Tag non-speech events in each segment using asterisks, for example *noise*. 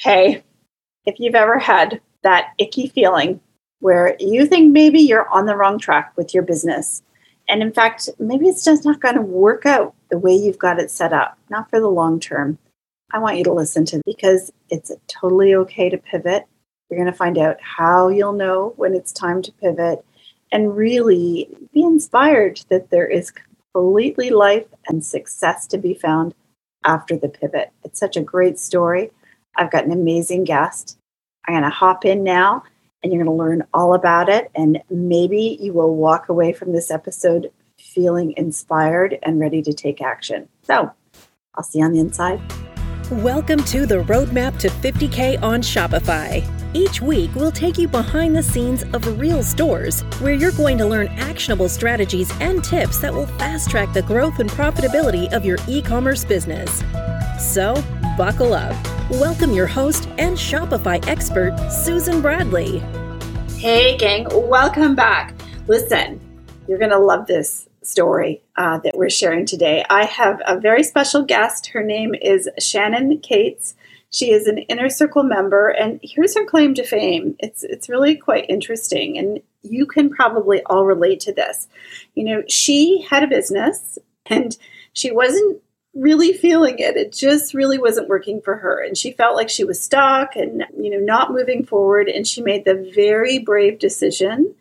Hey, if you've ever had that icky feeling where you think maybe you're on the wrong track with your business, and in fact, maybe it's just not going to work out the way you've got it set up, not for the long term, I want you to listen to because it's totally okay to pivot. You're going to find out how you'll know when it's time to pivot and really be inspired that there is completely life and success to be found after the pivot. It's such a great story. I've got an amazing guest. I'm going to hop in now and you're going to learn all about it. And maybe you will walk away from this episode feeling inspired and ready to take action. So I'll see you on the inside. Welcome to the Roadmap to 50K on Shopify. Each week, we'll take you behind the scenes of real stores where you're going to learn actionable strategies and tips that will fast track the growth and profitability of your e commerce business. So, buckle up. Welcome your host and Shopify expert, Susan Bradley. Hey, gang, welcome back. Listen, you're going to love this story uh, that we're sharing today. I have a very special guest. Her name is Shannon Cates. She is an inner circle member, and here's her claim to fame. It's it's really quite interesting, and you can probably all relate to this. You know, she had a business, and she wasn't really feeling it. It just really wasn't working for her, and she felt like she was stuck and you know not moving forward. And she made the very brave decision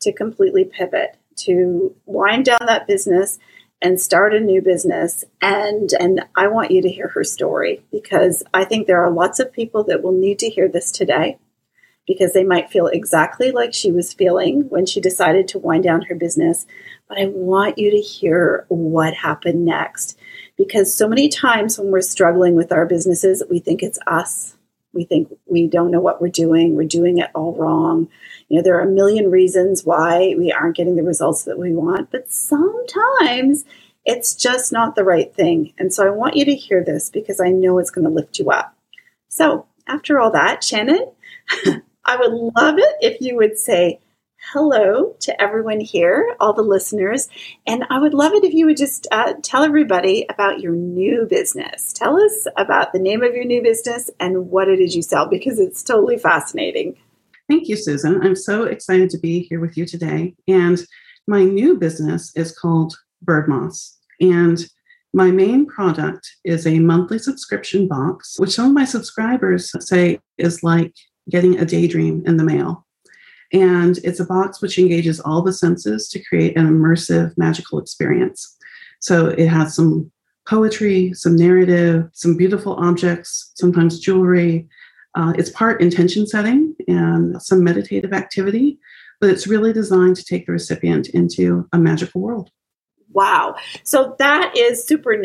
to completely pivot to wind down that business and start a new business and and I want you to hear her story because I think there are lots of people that will need to hear this today because they might feel exactly like she was feeling when she decided to wind down her business but I want you to hear what happened next because so many times when we're struggling with our businesses we think it's us we think we don't know what we're doing we're doing it all wrong you know, there are a million reasons why we aren't getting the results that we want, but sometimes it's just not the right thing. And so I want you to hear this because I know it's going to lift you up. So, after all that, Shannon, *laughs* I would love it if you would say hello to everyone here, all the listeners. And I would love it if you would just uh, tell everybody about your new business. Tell us about the name of your new business and what it is you sell because it's totally fascinating. Thank you, Susan. I'm so excited to be here with you today. And my new business is called Bird Moss. And my main product is a monthly subscription box, which some of my subscribers say is like getting a daydream in the mail. And it's a box which engages all the senses to create an immersive, magical experience. So it has some poetry, some narrative, some beautiful objects, sometimes jewelry, uh, it's part intention setting and some meditative activity, but it's really designed to take the recipient into a magical world. Wow. So that is super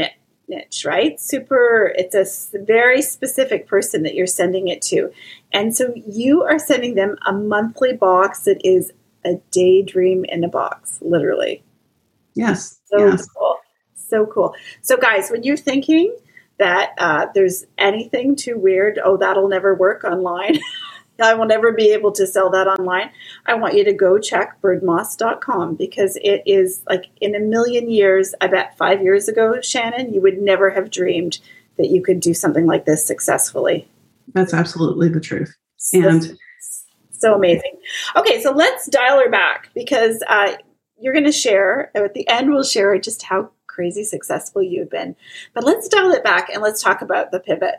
niche, right? Super, it's a very specific person that you're sending it to. And so you are sending them a monthly box that is a daydream in a box, literally. Yes. So yes. cool. So cool. So, guys, when you're thinking, that uh, there's anything too weird, oh, that'll never work online. *laughs* I will never be able to sell that online. I want you to go check birdmoss.com because it is like in a million years, I bet five years ago, Shannon, you would never have dreamed that you could do something like this successfully. That's absolutely the truth. And so amazing. Okay, so let's dial her back because uh, you're going to share at the end, we'll share just how crazy successful you've been. But let's dial it back and let's talk about the pivot.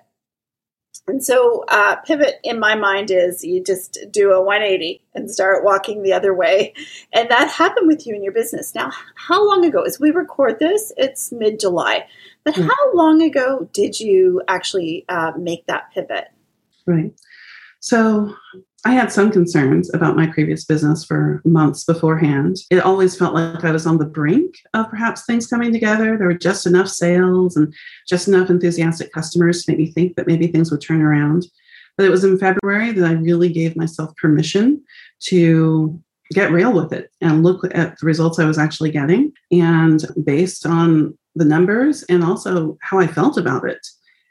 And so, uh, pivot in my mind is you just do a 180 and start walking the other way. And that happened with you in your business. Now, how long ago, as we record this, it's mid July, but mm-hmm. how long ago did you actually uh, make that pivot? Right. So, I had some concerns about my previous business for months beforehand. It always felt like I was on the brink of perhaps things coming together. There were just enough sales and just enough enthusiastic customers to make me think that maybe things would turn around. But it was in February that I really gave myself permission to get real with it and look at the results I was actually getting. And based on the numbers and also how I felt about it,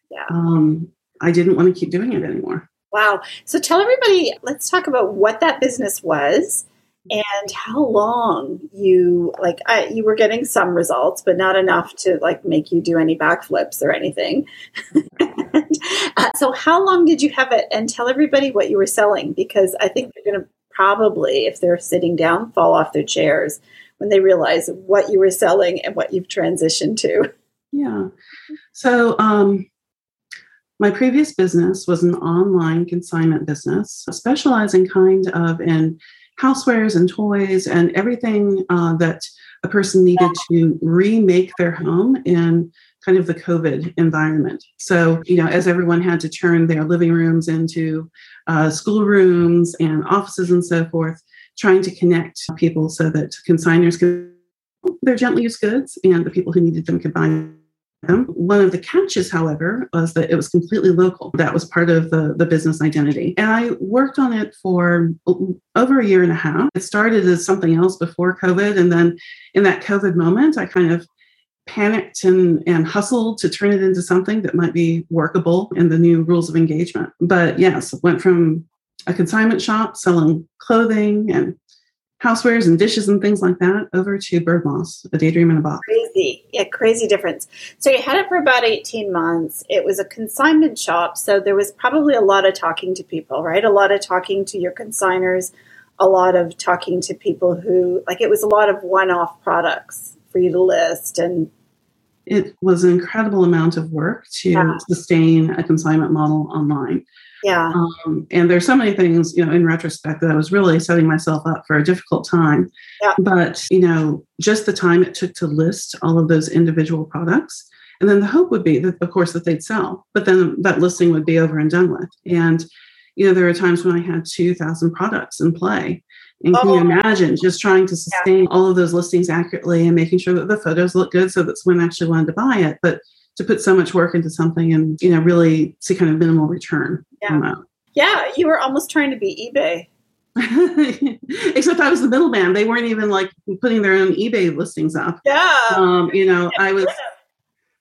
yeah. um, I didn't want to keep doing it anymore. Wow. So tell everybody, let's talk about what that business was and how long you like I, you were getting some results but not enough to like make you do any backflips or anything *laughs* and, Uh, so, how long did you have it? And tell everybody what you were selling because I think they're going to probably, if they're sitting down, fall off their chairs when they realize what you were selling and what you've transitioned to. Yeah. So, um, my previous business was an online consignment business, specializing kind of in housewares and toys and everything uh, that a person needed to remake their home in kind of the COVID environment. So, you know, as everyone had to turn their living rooms into uh, schoolrooms and offices and so forth, trying to connect people so that consigners could their gently used goods and the people who needed them could buy them. One of the catches, however, was that it was completely local. That was part of the, the business identity. And I worked on it for over a year and a half. It started as something else before COVID. And then in that COVID moment, I kind of panicked and, and hustled to turn it into something that might be workable in the new rules of engagement. But yes, went from a consignment shop selling clothing and housewares and dishes and things like that over to Bird Moss, a daydream in a box. Crazy. Yeah, crazy difference. So you had it for about 18 months. It was a consignment shop. So there was probably a lot of talking to people, right? A lot of talking to your consigners, a lot of talking to people who, like, it was a lot of one off products for you to list and it was an incredible amount of work to yeah. sustain a consignment model online. Yeah. Um, and there's so many things, you know, in retrospect that I was really setting myself up for a difficult time. Yeah. But, you know, just the time it took to list all of those individual products. And then the hope would be that, of course, that they'd sell, but then that listing would be over and done with. And, you know, there are times when I had 2,000 products in play. And can oh. you imagine just trying to sustain yeah. all of those listings accurately and making sure that the photos look good so that someone actually wanted to buy it? But to put so much work into something and you know really see kind of minimal return yeah. Yeah, you were almost trying to be eBay. *laughs* Except I was the middleman. They weren't even like putting their own eBay listings up. Yeah. Um, you know, I was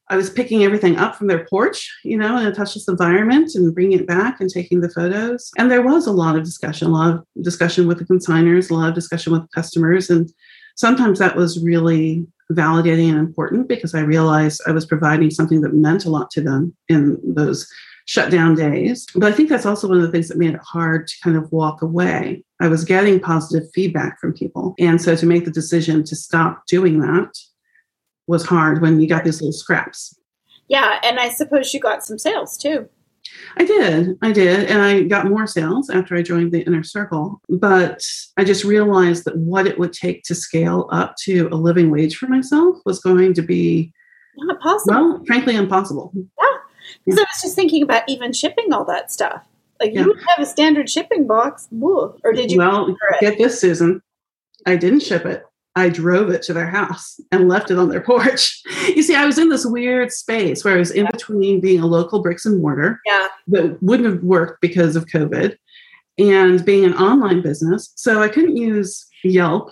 I was picking everything up from their porch, you know, in a touchless environment and bringing it back and taking the photos. And there was a lot of discussion, a lot of discussion with the consigners, a lot of discussion with customers. And sometimes that was really validating and important because I realized I was providing something that meant a lot to them in those shutdown days. But I think that's also one of the things that made it hard to kind of walk away. I was getting positive feedback from people. And so to make the decision to stop doing that was hard when you got these little scraps. Yeah. And I suppose you got some sales too. I did. I did. And I got more sales after I joined the inner circle. But I just realized that what it would take to scale up to a living wage for myself was going to be not possible. Well, frankly, impossible. Yeah. Because I was just thinking about even shipping all that stuff. Like yeah. you would have a standard shipping box, or did you? Well, get this, Susan. I didn't ship it. I drove it to their house and left it on their *laughs* porch. You see, I was in this weird space where I was in between being a local bricks and mortar yeah. that wouldn't have worked because of COVID and being an online business. So I couldn't use Yelp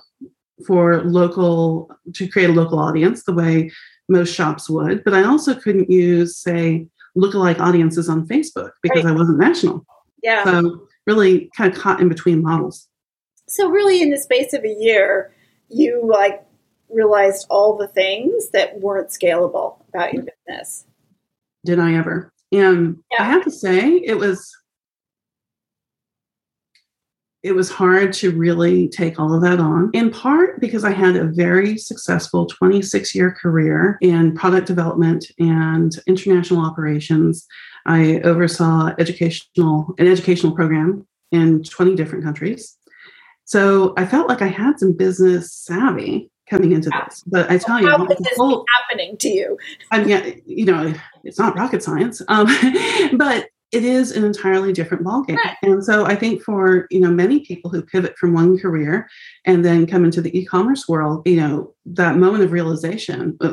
for local to create a local audience the way most shops would, but I also couldn't use, say, lookalike audiences on Facebook because right. I wasn't national. Yeah. So really kind of caught in between models. So really in the space of a year, you like realized all the things that weren't scalable about your business. Did I ever? And yeah. I have to say it was it was hard to really take all of that on, in part because I had a very successful 26 year career in product development and international operations. I oversaw educational an educational program in 20 different countries. So I felt like I had some business savvy coming into this. But I tell you, how is this whole, happening to you? I mean, you know, it's not rocket science, um, *laughs* but it is an entirely different ballgame. Right. And so I think for, you know, many people who pivot from one career and then come into the e-commerce world, you know, that moment of realization, uh,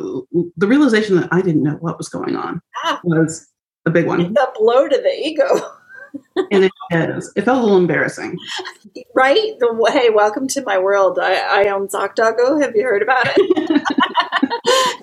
the realization that I didn't know what was going on ah, was a big one. The blow to the ego. And it is. It felt a little embarrassing. *laughs* Right? The hey, welcome to my world. I, I own ZocDoggo. Have you heard about it? *laughs*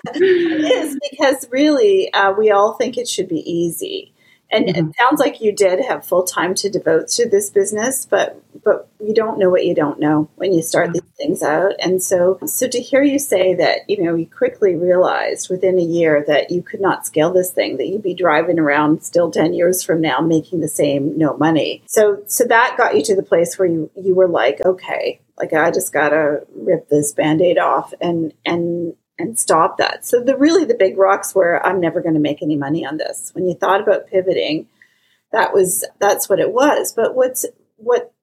*laughs* it is because really uh, we all think it should be easy And mm-hmm. it sounds like you did have full time to devote to this business, but but you don't know what you don't know when you start these things out. And so so to hear you say that, you know, you quickly realized within a year that you could not scale this thing, that you'd be driving around still 10 years from now making the same no money. So so that got you to the place where you you were like, okay, like I just gotta rip this band-aid off and and and stop that. So the really the big rocks were I'm never going to make any money on this. When you thought about pivoting, that was that's what it was. But what's what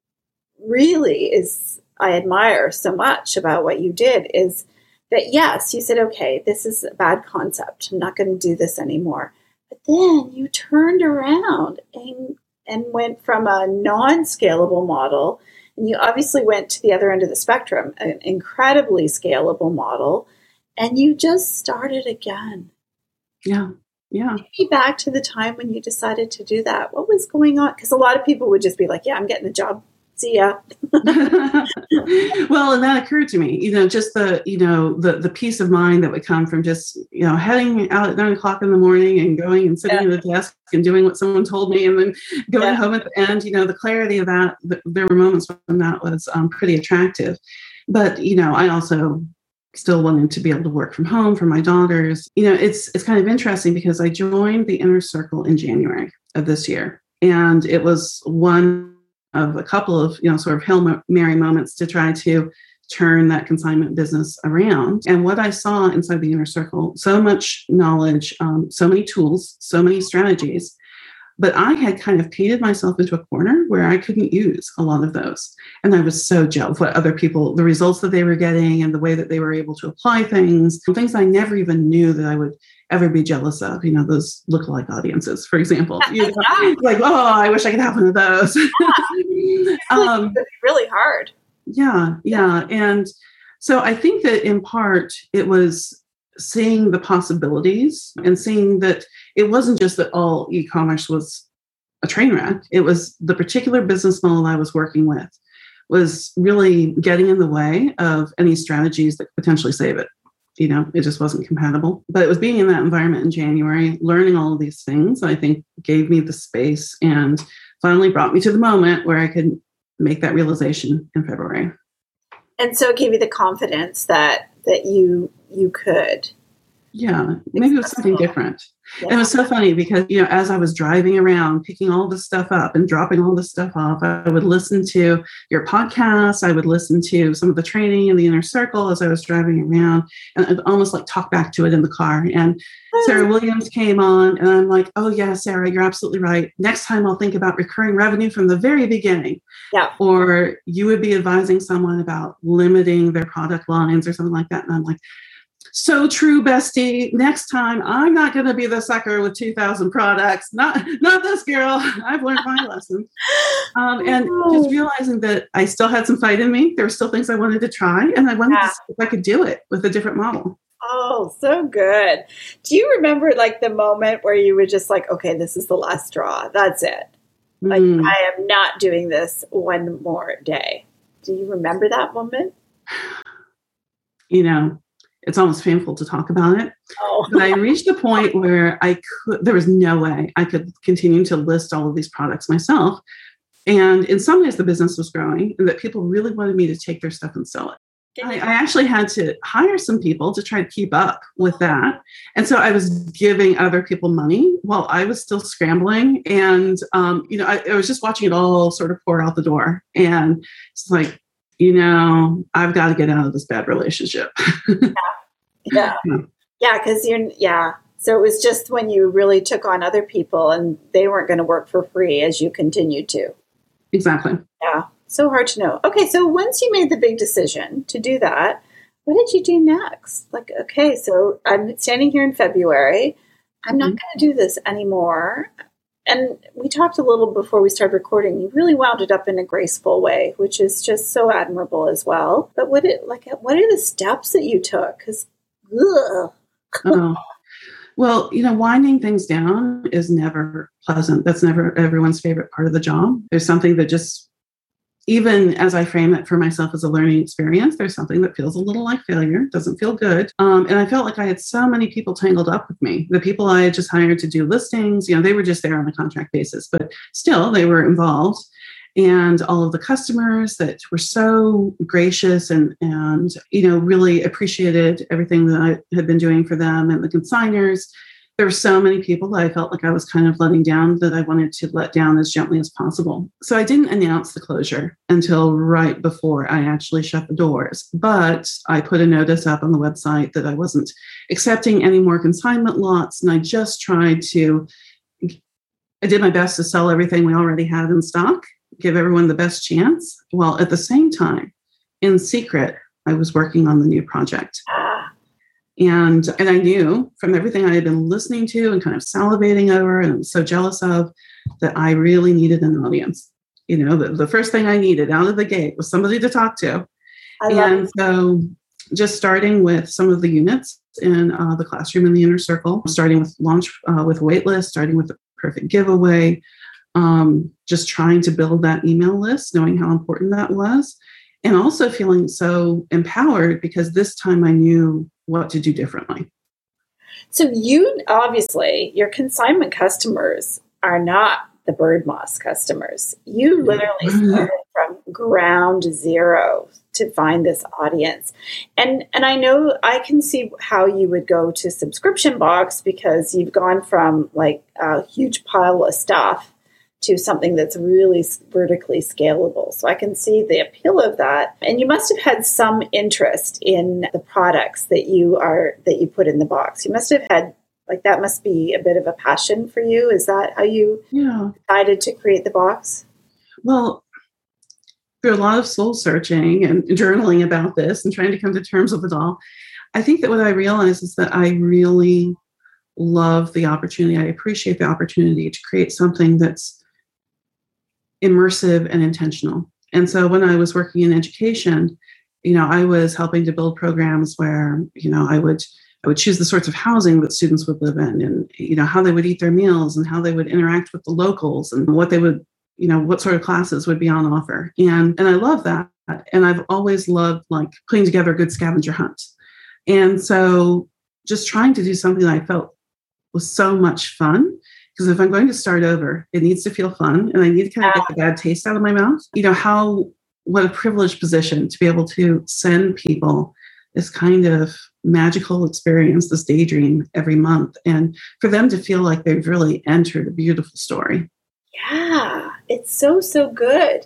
really is I admire so much about what you did is that yes, you said, okay, this is a bad concept. I'm not going to do this anymore. But then you turned around and and went from a non-scalable model and you obviously went to the other end of the spectrum, an incredibly scalable model and you just started again. Yeah. Yeah. Maybe back to the time when you decided to do that. What was going on? Because a lot of people would just be like, yeah, I'm getting a job. See ya. *laughs* well, and that occurred to me, you know, just the, you know, the the peace of mind that would come from just, you know, heading out at nine o'clock in the morning and going and sitting yeah. at a desk and doing what someone told me and then going yeah. home at the end, you know, the clarity of that, the, there were moments when that was um, pretty attractive. But, you know, I also still wanting to be able to work from home for my daughters. You know, it's it's kind of interesting because I joined the inner circle in January of this year. And it was one of a couple of, you know, sort of Hail Mary moments to try to turn that consignment business around. And what I saw inside the inner circle, so much knowledge, um, so many tools, so many strategies but I had kind of painted myself into a corner where I couldn't use a lot of those. And I was so jealous what other people, the results that they were getting and the way that they were able to apply things, things I never even knew that I would ever be jealous of, you know, those lookalike audiences, for example. *laughs* You know, *laughs* like, oh, I wish I could have one of those. Yeah. *laughs* um, really hard. Yeah, yeah. And so I think that in part it was seeing the possibilities and seeing that it wasn't just that all e-commerce was a train wreck. It was the particular business model i was working with was really getting in the way of any strategies that could potentially save it. You know it just wasn't compatible. But it was being in that environment in january learning all of these things i think gave me the space and finally brought me to the moment where i could make that realization in february and so it gave you the confidence that that you you could yeah maybe it was something different yeah. It was so funny because, you know, as I was driving around, picking all this stuff up and dropping all this stuff off, I would listen to your podcast. I would listen to some of the training in the inner circle as I was driving around and I'd almost like talk back to it in the car. And Sarah. Williams came on and I'm like, oh, yeah, Sarah, you're absolutely right. Next time I'll think about recurring revenue from the very beginning. Yeah. Or you would be advising someone about limiting their product lines or something like that. And I'm like, so true, bestie. Next time, I'm not going to be the sucker with 2,000 products. Not, not this girl. *laughs* I've learned my lesson. Um, and just realizing that I still had some fight in me. There were still things I wanted to try, and I wanted yeah. to see if I could do it with a different model. Oh, so good. Do you remember like the moment where you were just like, okay, this is the last straw. That's it. Like, mm. I am not doing this one more day. Do you remember that moment? *sighs* You know, it's almost painful to talk about it. Oh. But I reached a point where I could, there was no way I could continue to list all of these products myself. And in some ways, the business was growing, and that people really wanted me to take their stuff and sell it. I, I, actually had to hire some people to try to keep up with that. And so I was giving other people money while I was still scrambling. And, um, you know, I, I was just watching it all sort of pour out the door. And it's like, you know, I've got to get out of this bad relationship. *laughs* *laughs* yeah. Yeah. Because you're, yeah. So it was just when you really took on other people and they weren't going to work for free as you continued to. Exactly. Yeah. So hard to know. Okay. So once you made the big decision to do that, what did you do next? Like, okay, so I'm standing here in February. I'm not mm-hmm. going to do this anymore and we talked a little before we started recording. You really wound it up in a graceful way, which is just so admirable as well. But what it like? What are the steps that you took? Because, oh. well, you know, winding things down is never pleasant. That's never everyone's favorite part of the job. There's something that just even as I frame it for myself as a learning experience, there's something that feels a little like failure, doesn't feel good. Um, and I felt like I had so many people tangled up with me. The people I had just hired to do listings, you know, they were just there on a contract basis, but still they were involved. And all of the customers that were so gracious and, and, you know, really appreciated everything that I had been doing for them and the consigners there were so many people that I felt like I was kind of letting down that I wanted to let down as gently as possible. So I didn't announce the closure until right before I actually shut the doors. But I put a notice up on the website that I wasn't accepting any more consignment lots. And I just tried to, I did my best to sell everything we already had in stock, give everyone the best chance, while at the same time, in secret, I was working on the new project. And, and I knew from everything I had been listening to and kind of salivating over and so jealous of that I really needed an audience. You know, the, the first thing I needed out of the gate was somebody to talk to. I and so just starting with some of the units in uh, the classroom in the inner circle, starting with launch uh, with waitlist, starting with the perfect giveaway, um, just trying to build that email list, knowing how important that was, and also feeling so empowered because this time I knew what to do differently. So you obviously your consignment customers are not the bird moss customers. You mm-hmm. literally *laughs* started from ground zero to find this audience. And and I know I can see how you would go to subscription box because you've gone from like a huge pile of stuff to something that's really vertically scalable. So I can see the appeal of that. And you must have had some interest in the products that you are that you put in the box. You must have had like that must be a bit of a passion for you. Is that how you yeah. decided to create the box? Well, through a lot of soul searching and journaling about this and trying to come to terms with it all, I think that what I realized is that I really love the opportunity. I appreciate the opportunity to create something that's immersive and intentional. And so when I was working in education, you know, I was helping to build programs where, you know, I would I would choose the sorts of housing that students would live in and you know how they would eat their meals and how they would interact with the locals and what they would you know what sort of classes would be on offer. And and i love that. And i've always loved like putting together a good scavenger hunt. And so just trying to do something that i felt was so much fun because if I'm going to start over, it needs to feel fun and I need to kind of get the bad taste out of my mouth. You know, how, what a privileged position to be able to send people this kind of magical experience, this daydream every month, and for them to feel like they've really entered a beautiful story. Yeah, it's so, so good.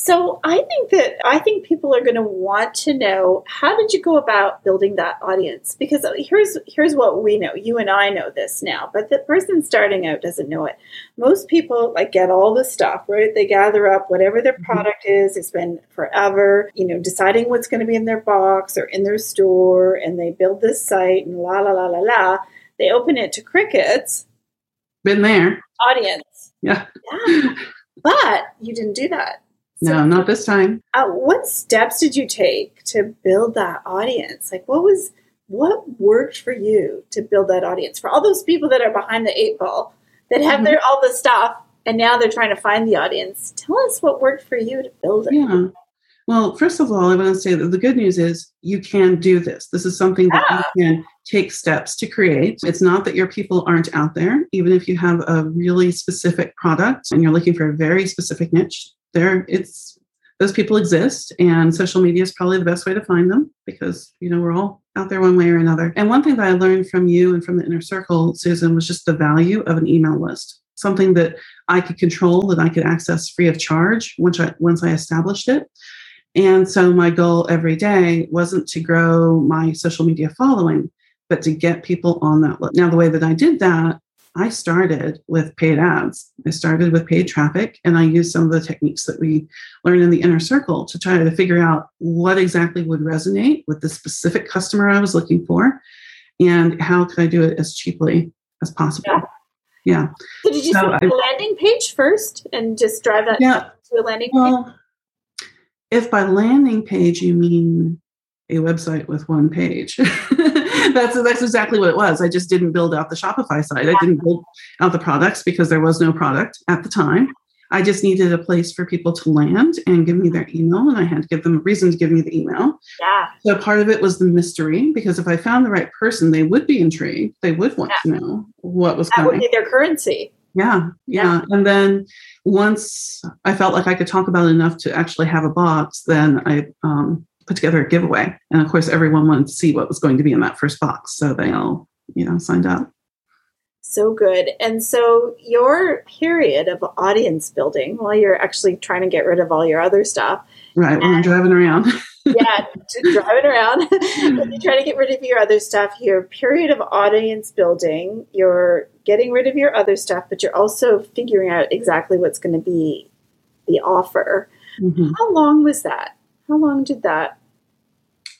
So I think that I think people are going to want to know how did you go about building that audience? Because here's here's what we know. You and I know this now, but the person starting out doesn't know it. Most people like get all the stuff, right? They gather up whatever their mm-hmm. product is. It's been forever, you know, deciding what's going to be in their box or in their store, and they build this site and la la la la la. They open it to crickets. Been there. Audience. Yeah. Yeah. But you didn't do that so, no, not this time. Uh, what steps did you take to build that audience? Like, what was what worked for you to build that audience for all those people that are behind the eight ball that have mm-hmm. their all the stuff and now they're trying to find the audience? Tell us what worked for you to build it. Yeah. Well, first of all, I want to say that the good news is you can do this. This is something that yeah. you can take steps to create. It's not that your people aren't out there. Even if you have a really specific product and you're looking for a very specific niche, there it's those people exist and social media is probably the best way to find them because you know we're all out there one way or another. And one thing that i learned from you and from the inner circle susan was just the value of an email list something that i could control that i could access free of charge once i once i established it. And so my goal every day wasn't to grow my social media following but to get people on that list. Now the way that i did that I started with paid ads. I started with paid traffic, and I used some of the techniques that we learned in the inner circle to try to figure out what exactly would resonate with the specific customer I was looking for, and how could I do it as cheaply as possible. Yeah. yeah. So did you so I, a landing page first and just drive that yeah, to a landing well, page? If by landing page you mean a website with one page. *laughs* *laughs* that's that's exactly what it was. I just didn't build out the Shopify side. I didn't build out the products because there was no product at the time. I just needed a place for people to land and give me their email, and I had to give them a reason to give me the email. Yeah. So part of it was the mystery because if I found the right person, they would be intrigued. They would want Yeah. to know what was That coming. would be their currency. Yeah, yeah. And then once I felt like I could talk about it enough to actually have a box, then I um, put together a giveaway. And of course, everyone wanted to see what was going to be in that first box. So they all, you know, signed up. So good. And so your period of audience building while you're actually trying to get rid of all your other stuff. Right. When I'm driving around. *laughs* Yeah, driving around. *laughs* when you try to get rid of your other stuff, your period of audience building, you're getting rid of your other stuff, but you're also figuring out exactly what's going to be the offer. Mhm. How long was that? How long did that?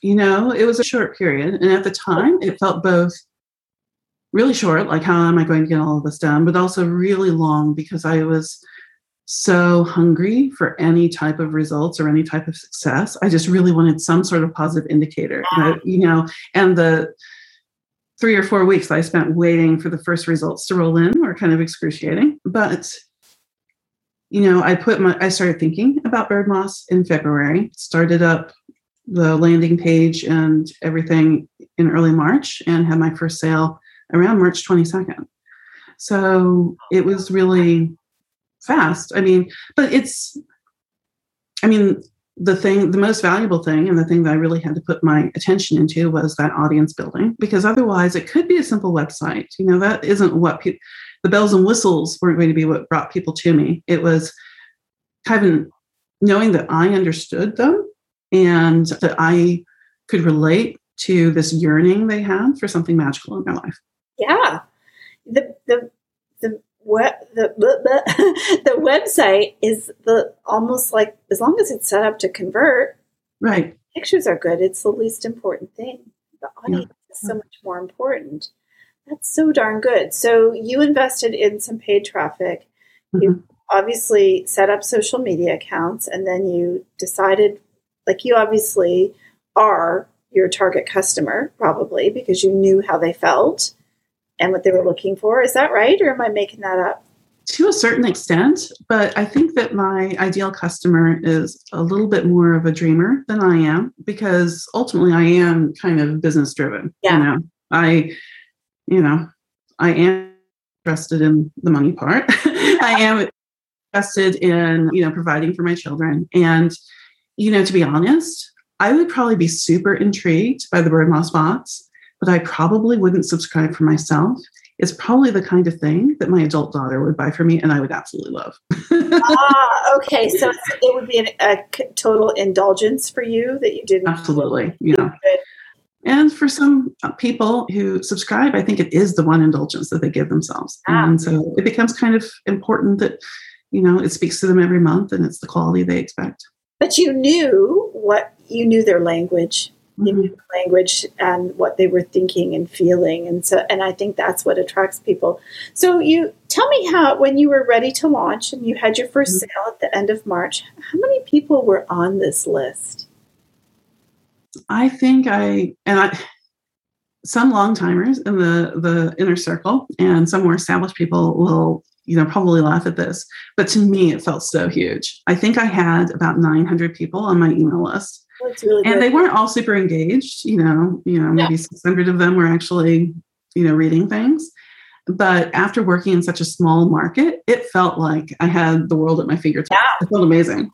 You know, it was a short period. And at the time, it felt both really short, like how am I going to get all of this done, but also really long because I was so hungry for any type of results or any type of success. I just really wanted some sort of positive indicator, I- you know, and the three or four weeks I spent waiting for the first results to roll in were kind of excruciating. But you know, I put my I started thinking about Bird Moss in February, started up the landing page and everything in early March and had my first sale around March 22nd. So it was really fast. I mean, but it's, I mean, the thing, the most valuable thing, and the thing that I really had to put my attention into was that audience building, because otherwise it could be a simple website. You know, that isn't what the bells and whistles weren't going to be what brought people to me. It was of knowing that I understood them and that I could relate to this yearning they had for something magical in their life. Yeah. The the the web the the, *laughs* the website is the almost like as long as it's set up to convert, Right. pictures are good. It's the least important thing. The audience is so much more important. That's so darn good. So you invested in some paid traffic. You mm-hmm. obviously set up social media accounts and then you decided like you obviously are your target customer probably because you knew how they felt and what they were looking for. Is that right or am I making that up? To a certain extent, but I think that my ideal customer is a little bit more of a dreamer than I am because ultimately I am kind of business driven. Yeah. You know, I, you know, I am interested in the money part. *laughs* I am interested in, you know, providing for my children. And, you know, to be honest, I would probably be super intrigued by the Bird Moss box, but I probably wouldn't subscribe for myself. It's probably the kind of thing that my adult daughter would buy for me and I would absolutely love. *laughs* ah, okay. So it would be an, a total indulgence for you that you didn't. absolutely. You know. And for some people who subscribe, I think it is the one indulgence that they give themselves. Ah. And so it becomes kind of important that, you know, it speaks to them every month and it's the quality they expect. But you knew what you knew their language. You Mhm. knew the language and what they were thinking and feeling, and so and I think that's what attracts people. So you tell me how when you were ready to launch and you had your 1st Mhm. sale at the end of March, how many people were on this list? I think I and I some long timers in the the inner circle and some more established people will you know probably laugh at this but to me it felt so huge. I think i had about 900 people on my email list. That's really and good. they weren't all super engaged you know you know maybe 600 of them were actually you know reading things. But after working in such a small market it felt like i had the world at my fingertips. Yeah. it felt amazing.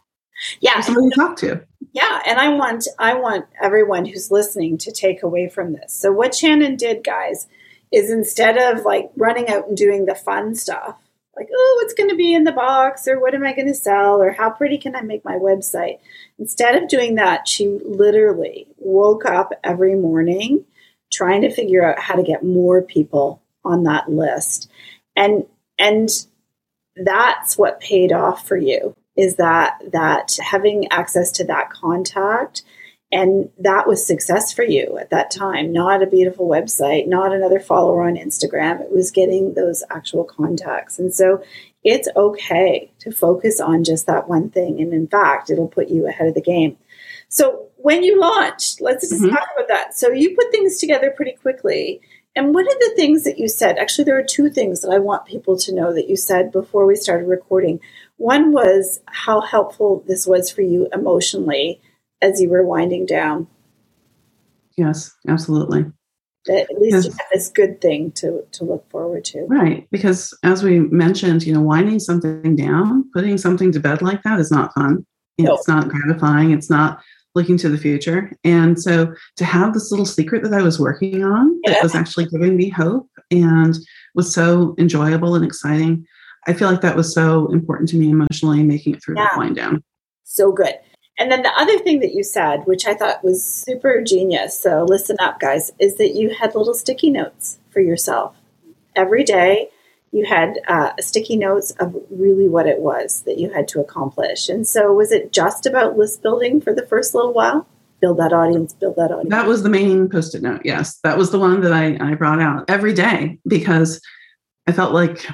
Yeah, somebody to talk to. Yeah, and I want I want everyone who's listening to take away from this. So what Shannon did, guys, is instead of like running out and doing the fun stuff, like oh, what's going to be in the box, or what am I going to sell, or how pretty can I make my website? Instead of doing that, she literally woke up every morning trying to figure out how to get more people on that list, and and that's what paid off for you is that that having access to that contact and that was success for you at that time. Not a beautiful website not another follower on instagram. It was getting those actual contacts. And so it's okay to focus on just that one thing. And in fact it'll put you ahead of the game. So when you launched let's just Mhm. talk about that. So you put things together pretty quickly. And one of the things that you said? Actually there are two things that i want people to know that you said before we started recording. One was how helpful this was for you emotionally as you were winding down. Yes, absolutely. That at least yes. you have this good thing to, to look forward to. Right. Because as we mentioned, you know, winding something down, putting something to bed like that is not fun. It's not gratifying. It's not looking to the future. And so to have this little secret that I was working on yeah. that was actually giving me hope and was so enjoyable and exciting, I feel like that was so important to me emotionally, making it through yeah. the wind down. So good. And then the other thing that you said, which I thought was super genius, so listen up, guys, is that you had little sticky notes for yourself. Every day, you had uh, sticky notes of really what it was that you had to accomplish. And so, was it just about list building for the first little while? Build that audience, build that audience. That was the main post it note, yes. That was the one that I, I brought out every day because I felt like,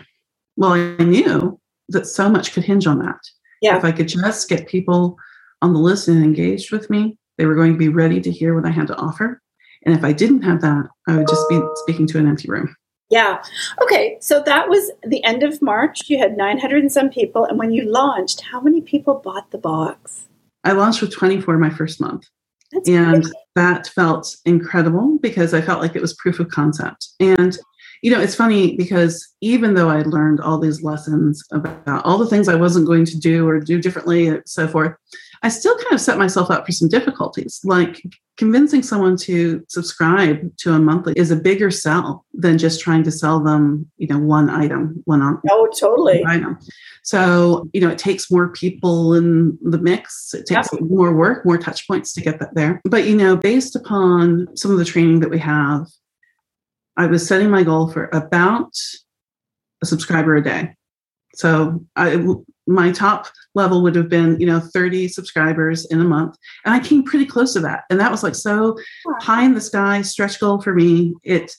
well, I knew that so much could hinge on that. Yeah. If I could just get people on the list and engaged with me, they were going to be ready to hear what I had to offer. And if I didn't have that, I would just be speaking to an empty room. Yeah. Okay. So that was the end of March. You had 900 and some people. And when you launched, how many people bought the box? I launched with 24 my first month. That's and crazy. that felt incredible because I felt like it was proof of concept. And, you know, it's funny because even though I learned all these lessons about all the things I wasn't going to do or do differently and so forth, I still kind of set myself up for some difficulties. Like convincing someone to subscribe to a monthly is a bigger sell than just trying to sell them, you know, one item, one on. Oh, totally. Item. So, you know, it takes more people in the mix. It takes more work, more touch points to get that there. But, you know, based upon some of the training that we have, I was setting my goal for about a subscriber a day. So I, my top level would have been, you know, 30 subscribers in a month. And I came pretty close to that. And that was like so high in the sky, stretch goal for me. It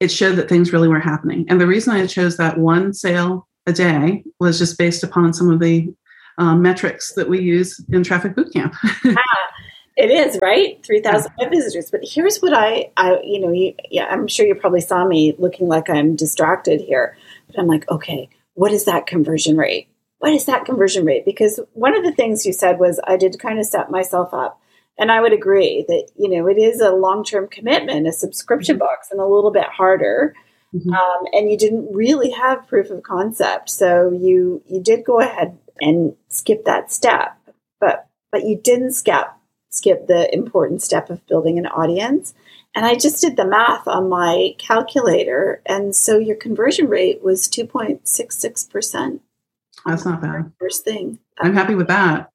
it showed that things really were happening. And the reason I chose that one sale a day was just based upon some of the um, metrics that we use in Traffic Bootcamp. *laughs* ah, it is right, three thousand yeah. visitors. But here's what I, I, you know, you, yeah, I'm sure you probably saw me looking like I'm distracted here, but I'm like, okay, what is that conversion rate? What is that conversion rate? Because one of the things you said was I did kind of set myself up. And I would agree that, you know, it is a long term commitment, a subscription mm-hmm. box, and a little bit harder. Mm-hmm. Um, and you didn't really have proof of concept. So you you did go ahead and skip that step. But but you didn't skip skip the important step of building an audience. And I just did the math on my calculator. And so your conversion rate was 2.66%. That's not bad. First thing. I'm happy with that.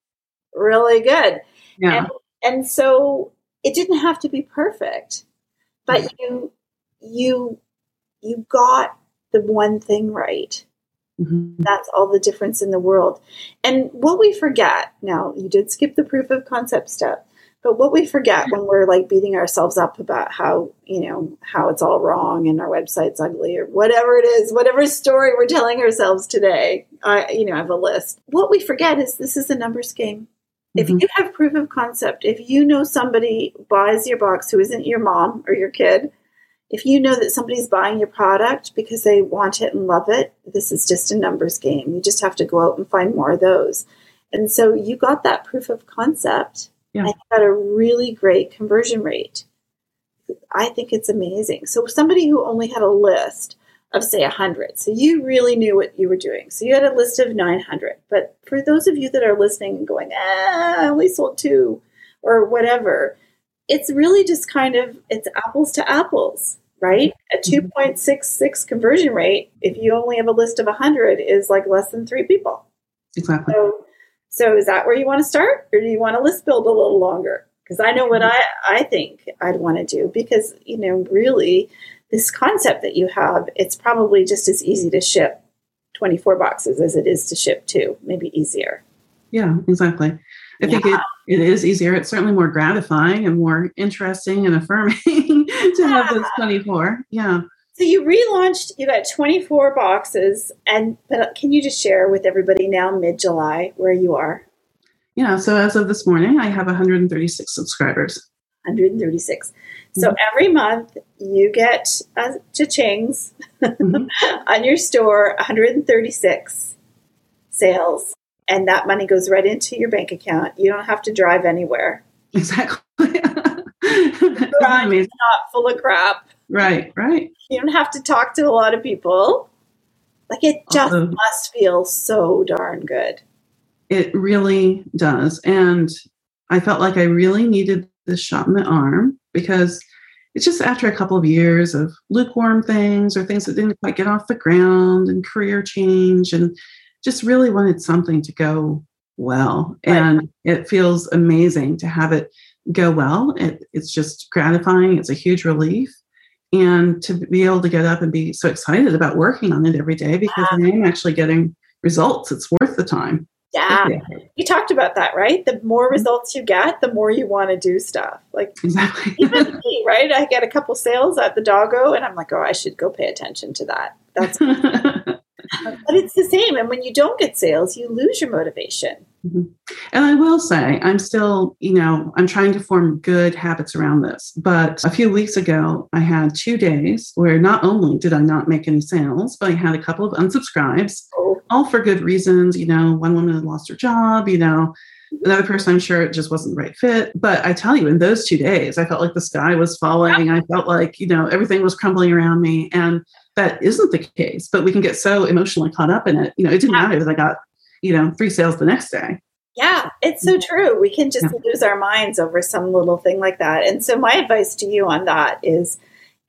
Really good. Yeah. And, and so it didn't have to be perfect, but you you you got the one thing right. Mm-hmm. That's all the difference in the world. And what we forget now, you did skip the proof of concept step, but what we forget when we're like beating ourselves up about how, you know, how it's all wrong and our website's ugly or whatever it is, whatever story we're telling ourselves today, I, you know, I have a list. What we forget is this is a numbers game. Mm-hmm. If you have proof of concept, if you know somebody buys your box who isn't your mom or your kid, if you know that somebody's buying your product because they want it and love it, this is just a numbers game. You just have to go out and find more of those. And so you got that proof of concept yeah. and got a really great conversion rate. I think it's amazing. So somebody who only had a list of say 100. So you really knew what you were doing. So you had a list of 900. But for those of you that are listening and going, ah, I only sold two or whatever, it's really just kind of it's apples to apples, right? A mm-hmm. 2.66 conversion rate if you only have a list of 100 is like less than 3 people. Exactly. So so is that where you want to start, or do you want to list build a little longer? Because I know what mm-hmm. I I think I'd want to do. Because you know, really, this concept that you have, it's probably just as easy to ship 24 boxes as it is to ship two, maybe easier. Yeah, exactly. I yeah. think it, it is easier. It's certainly more gratifying and more interesting and affirming *laughs* to have those 24. Yeah. So you relaunched, you got 24 boxes, and but can you just share with everybody now, mid July, where you are? Yeah, so as of this morning, I have 136 subscribers. 136. So mm-hmm. every month you get uh, cha-chings mm-hmm. *laughs* on your store, 136 sales and that money goes right into your bank account. You don't have to drive anywhere. Exactly. *laughs* Garage is not full of crap. Right, right. You don't have to talk to a lot of people. Like it just must feel so darn good. It really does. And I felt like I really needed this shot in the arm because it's just after a couple of years of lukewarm things or things that didn't quite get off the ground and career change and just really wanted something to go well. Right. And it feels amazing to have it go well. It, it's just gratifying. It's a huge relief. And to be able to get up and be so excited about working on it every day because I am actually getting results. It's worth the time. Yeah. You talked about that, right? The more mm-hmm. results you get, the more you want to do stuff. Like Exactly. even me, right? I get a couple sales at the doggo and I'm like, oh, I should go pay attention to that. That's *laughs* but it's the same. And when you don't get sales, you lose your motivation. Mm-hmm. And I will say, I'm still, you know, I'm trying to form good habits around this. But a few weeks ago, I had two days where not only did I not make any sales, but I had a couple of unsubscribes, Oh, all for good reasons. You know, one woman had lost her job, you know, mm-hmm. another person, I'm sure it just wasn't the right fit. But I tell you, in those two days, I felt like the sky was falling. I felt like, you know, everything was crumbling around me. And that isn't the case. But we can get so emotionally caught up in it. You know, it didn't Yeah. matter that I got, you know, three sales the next day. Yeah, it's so true. We can just Yeah. lose our minds over some little thing like that. And so, my advice to you on that is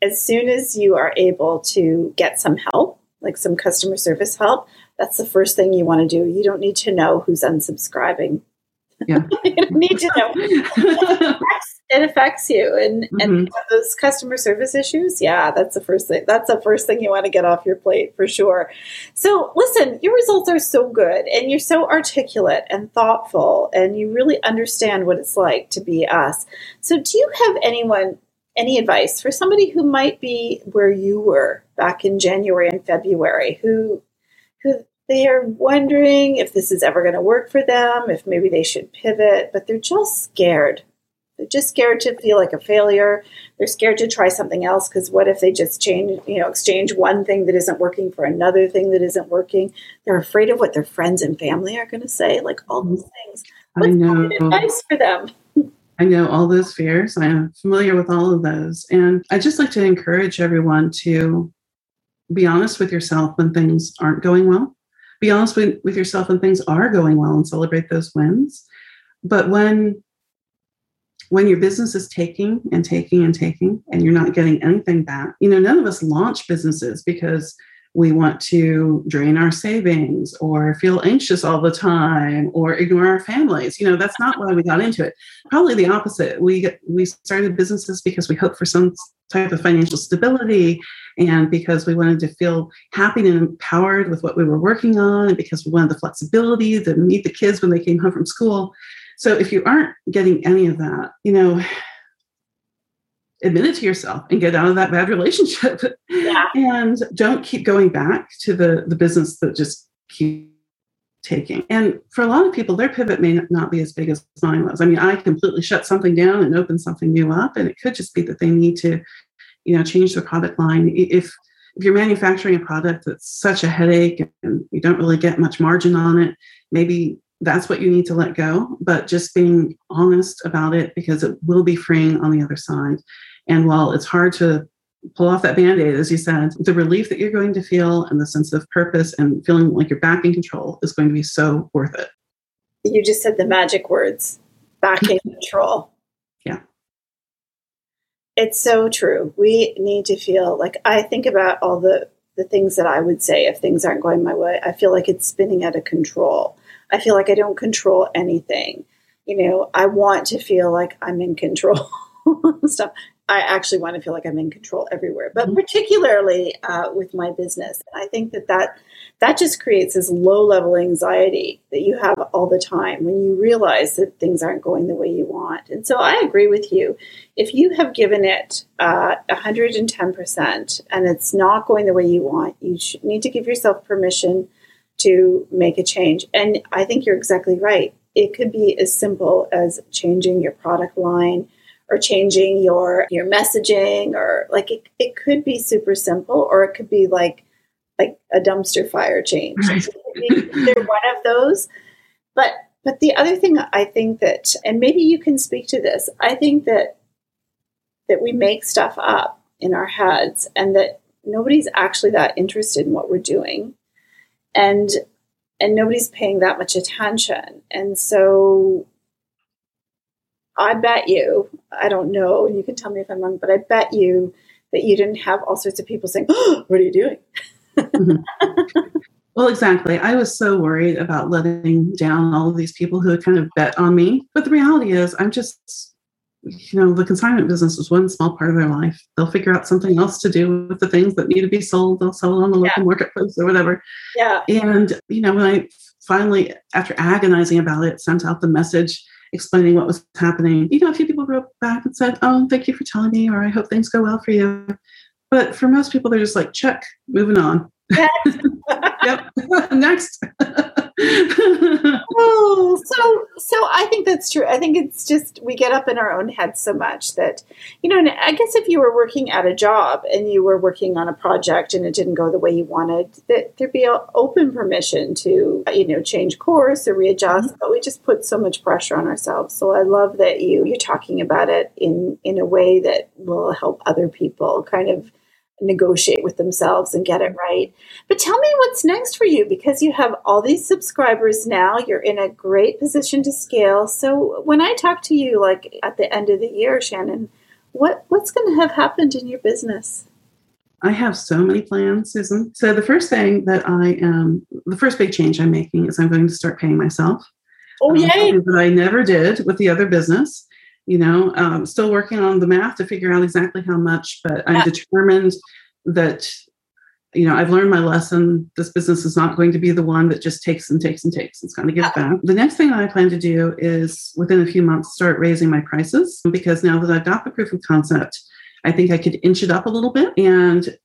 as soon as you are able to get some help, like some customer service help, that's the first thing you want to do. You don't need to know who's unsubscribing. Yeah. *laughs* you don't need to know. *laughs* *laughs* It affects, you. And, and mm-hmm. those customer service issues, yeah, that's the first thing. That's the first thing you want to get off your plate for sure. So, listen, your results are so good and you're so articulate and thoughtful, and you really understand what it's like to be us. So, do you have anyone, any advice for somebody who might be where you were back in January and February, who, who they are wondering if this is ever going to work for them, if maybe they should pivot, but they're just scared. They're just scared to feel like a failure. They're scared to try something else because what if they just change, you know, exchange one thing that isn't working for another thing that isn't working? They're afraid of what their friends and family are going to say, like all those mm-hmm. things. I know. advice for them? I know all those fears. I am familiar with all of those. And I just like to encourage everyone to be honest with yourself when things aren't going well. Be honest with, with yourself when things are going well and celebrate those wins. But when when your business is taking and taking and taking and you're not getting anything back, you know, none of us launch businesses because we want to drain our savings or feel anxious all the time or ignore our families. You know, that's not why we got into it. Probably the opposite. We we started businesses because we hoped for some type of financial stability and because we wanted to feel happy and empowered with what we were working on and because we wanted the flexibility to meet the kids when they came home from school. So if you aren't getting any of that, you know, admit it to yourself and get out of that bad relationship. Yeah. and don't keep going back to the the business that just keep taking. And for a lot of people their pivot may not be as big as mine was. I mean i completely shut something down and open something new up and it could just be that they need to you know change the product line. If if you're manufacturing a product that's such a headache and you don't really get much margin on it maybe that's what you need to let go but just being honest about it because it will be freeing on the other side and while it's hard to pull off that band aid, as you said, the relief that you're going to feel and the sense of purpose and feeling like you're back in control is going to be so worth it. You just said the magic words back in control. Yeah. It's so true. We need to feel like I think about all the the things that I would say if things aren't going my way. I feel like it's spinning out of control. I feel like I don't control anything. You know, I want to feel like I'm in control. *laughs* Stuff. I actually want to feel like I'm in control everywhere, but Mhm. particularly uh, with my business. I think that that that just creates this low level anxiety that you have all the time when you realize that things aren't going the way you want. And so I agree with you. If you have given it uh, 110% and it's not going the way you want, you need to give yourself permission to make a change. And I think you're exactly right. It could be as simple as changing your product line or changing your your messaging or like it, it could be super simple or it could be like like a dumpster fire change. Right. Could one of those. But but the other thing I think that, and maybe you can speak to this, I think that that we make stuff up in our heads, and that nobody's actually that interested in what we're doing, and and nobody's paying that much attention, and so I bet you, I don't know, you can tell me if I'm wrong, but I bet you that you didn't have all sorts of people saying, oh, *gasps* "What are you doing?" mm-hmm. *laughs* Well, exactly. I was so worried about letting down all of these people who had kind of bet on me. But the reality is, I'm just, you know, the consignment business is one small part of their life. They'll figure out something else to do with the things that need to be sold. They'll sell it on the local yeah. marketplace or whatever. Yeah. And, you know, when I finally, after agonizing about it, sent out the message explaining what was happening, you know, a few people wrote back and said, Oh, thank you for telling me, or I hope things go well for you. But for most people, they're just like, check, moving on. *laughs* yep. *laughs* Next. *laughs* *laughs* oh, so so I think that's true. I think it's just we get up in our own heads so much that you know. I guess if you were working at a job and you were working on a project and it didn't go the way you wanted, that there'd be an open permission to you know change course or readjust. Mm-hmm. But we just put so much pressure on ourselves. So I love that you you're talking about it in in a way that will help other people kind of negotiate with themselves and get it right. But tell me what's next for you because you have all these subscribers now. You're in a great position to scale. So when I talk to you like at the end of the year, Shannon, what what's going to have happened in your business? I have so many plans, Susan. So the first thing that I am, the first big change I'm making is I'm going to start paying myself. Oh, yay! Um, that I never did with the other business you know um, still working on the math to figure out exactly how much but i'm yeah. determined that you know i've learned my lesson this business is not going to be the one that just takes and takes and takes it's going to give yeah. back the next thing that i plan to do is within a few months start raising my prices because now that i've got the proof of concept i think i could inch it up a little bit and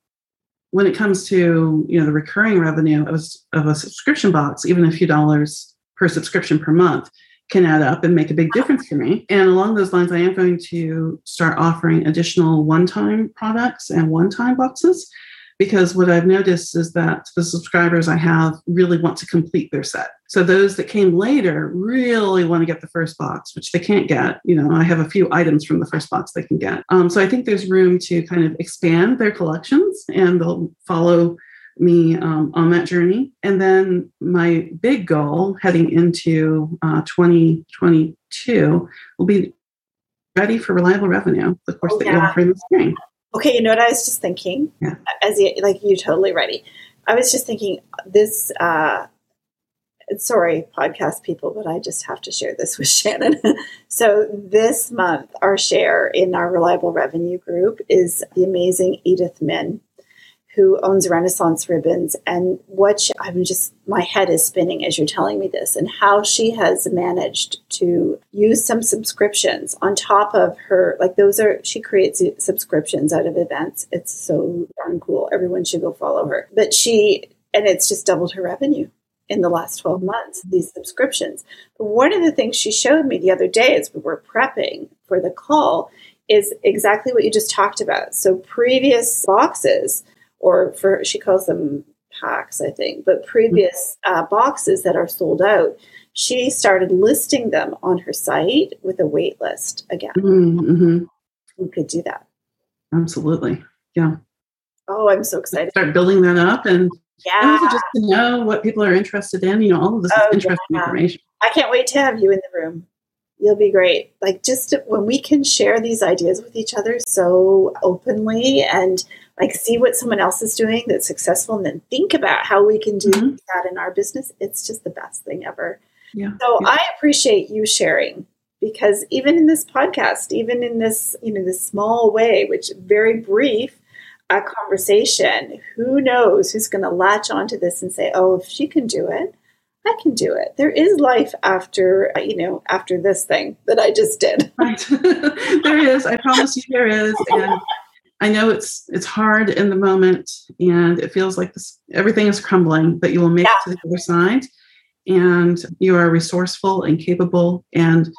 when it comes to you know the recurring revenue of, of a subscription box even a few dollars per subscription per month can add up and make a big difference for me. And along those lines, I am going to start offering additional one time products and one time boxes because what I've noticed is that the subscribers I have really want to complete their set. So those that came later really want to get the first box, which they can't get. You know, I have a few items from the first box they can get. Um, so I think there's room to kind of expand their collections and they'll follow me um, on that journey. And then my big goal heading into uh, 2022 will be ready for reliable revenue, the course oh, that yeah. you offer in the spring. Okay, you know what I was just thinking? Yeah. As you, like you totally ready. I was just thinking this. Uh, sorry, podcast people, but I just have to share this with *laughs* Shannon. so this month, our share in our reliable revenue group is the amazing Edith Min who owns Renaissance Ribbons, and what she, I'm just my head is spinning as you're telling me this, and how she has managed to use some subscriptions on top of her. Like those are she creates subscriptions out of events. It's so darn cool. Everyone should go follow her. But she and it's just doubled her revenue in the last 12 months, these subscriptions. But one of the things she showed me the other day as we were prepping for the call is exactly what you just talked about. So previous boxes or for she calls them packs, I think, but previous uh, boxes that are sold out, she started listing them on her site with a wait list again. Mm-hmm. You could do that. Absolutely. Yeah. Oh, I'm so excited. Start building that up and yeah. Also just to know what people are interested in. You know, all of this oh, is interesting yeah. information. I can't wait to have you in the room. You'll be great. Like just when we can share these ideas with each other so openly and like see what someone else is doing that's successful and then think about how we can do mm-hmm. that in our business it's just the best thing ever yeah. so yeah. i appreciate you sharing because even in this podcast even in this you know this small way which very brief a conversation who knows who's going to latch onto this and say oh if she can do it I can do it. There is life after, you know, after this thing that I just did. *laughs* Right. *laughs* there is. I promise you there is. And I know it's it's hard in the moment and it feels like this everything is crumbling, but you will make yeah. it to the other side and you are resourceful and capable and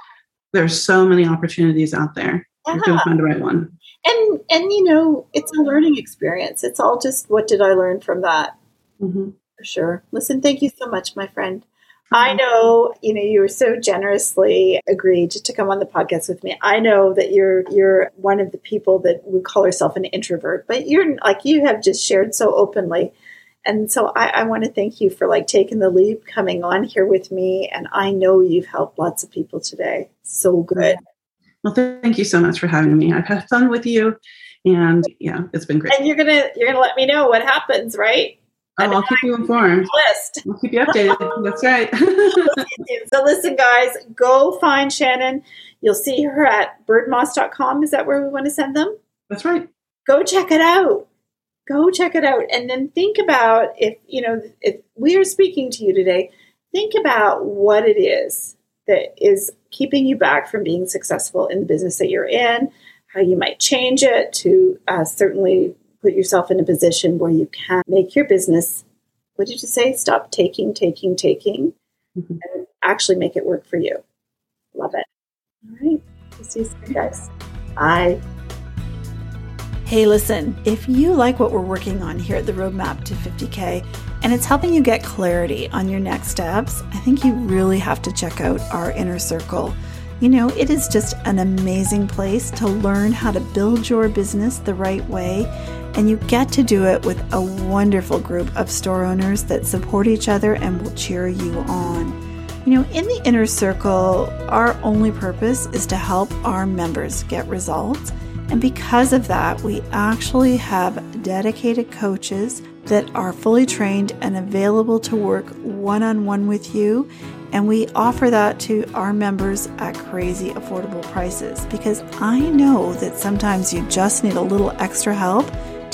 there's so many opportunities out there. Yeah. You're going to find the right one. And and you know, it's a learning experience. It's all just what did I learn from that? Mm-hmm. For sure. Listen, thank you so much, my friend. I mm-hmm. know, you know, you were so generously agreed to come on the podcast with me. I know that you're you're one of the people that would call herself an introvert, but you're like you have just shared so openly. And so I, I want to thank you for like taking the leap, coming on here with me. And I know you've helped lots of people today. So good. Well, thank you so much for having me. I've had fun with you and yeah, it's been great. And you're gonna you're gonna let me know what happens, right? Oh, I'll keep you informed. List. I'll keep you updated. *laughs* That's right. *laughs* so listen, guys, go find Shannon. You'll see her at birdmoss.com. Is that where we want to send them? That's right. Go check it out. Go check it out. And then think about if, you know, if we are speaking to you today, think about what it is that is keeping you back from being successful in the business that you're in, how you might change it to uh, certainly put yourself in a position where you can make your business, what did you say? Stop taking, taking, taking, mm-hmm. and actually make it work for you. Love it. All right. See you soon, guys. Bye. Hey, listen, if you like what we're working on here at the Roadmap to 50K and it's helping you get clarity on your next steps, I think you really have to check out our inner circle. You know, it is just an amazing place to learn how to build your business the right way and you get to do it with a wonderful group of store owners that support each other and will cheer you on. You know, in the inner circle, our only purpose is to help our members get results. And because of that, we actually have dedicated coaches that are fully trained and available to work one on one with you. And we offer that to our members at crazy affordable prices because I know that sometimes you just need a little extra help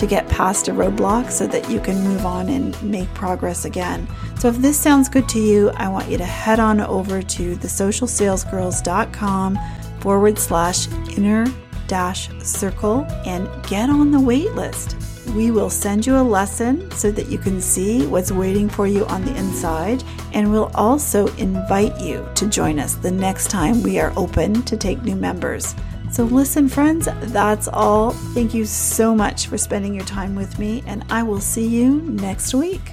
to get past a roadblock so that you can move on and make progress again. So, if this sounds good to you, I want you to head on over to thesocialsalesgirls.com forward slash inner dash circle and get on the wait list. We will send you a lesson so that you can see what's waiting for you on the inside, and we'll also invite you to join us the next time we are open to take new members. So, listen, friends, that's all. Thank you so much for spending your time with me, and I will see you next week.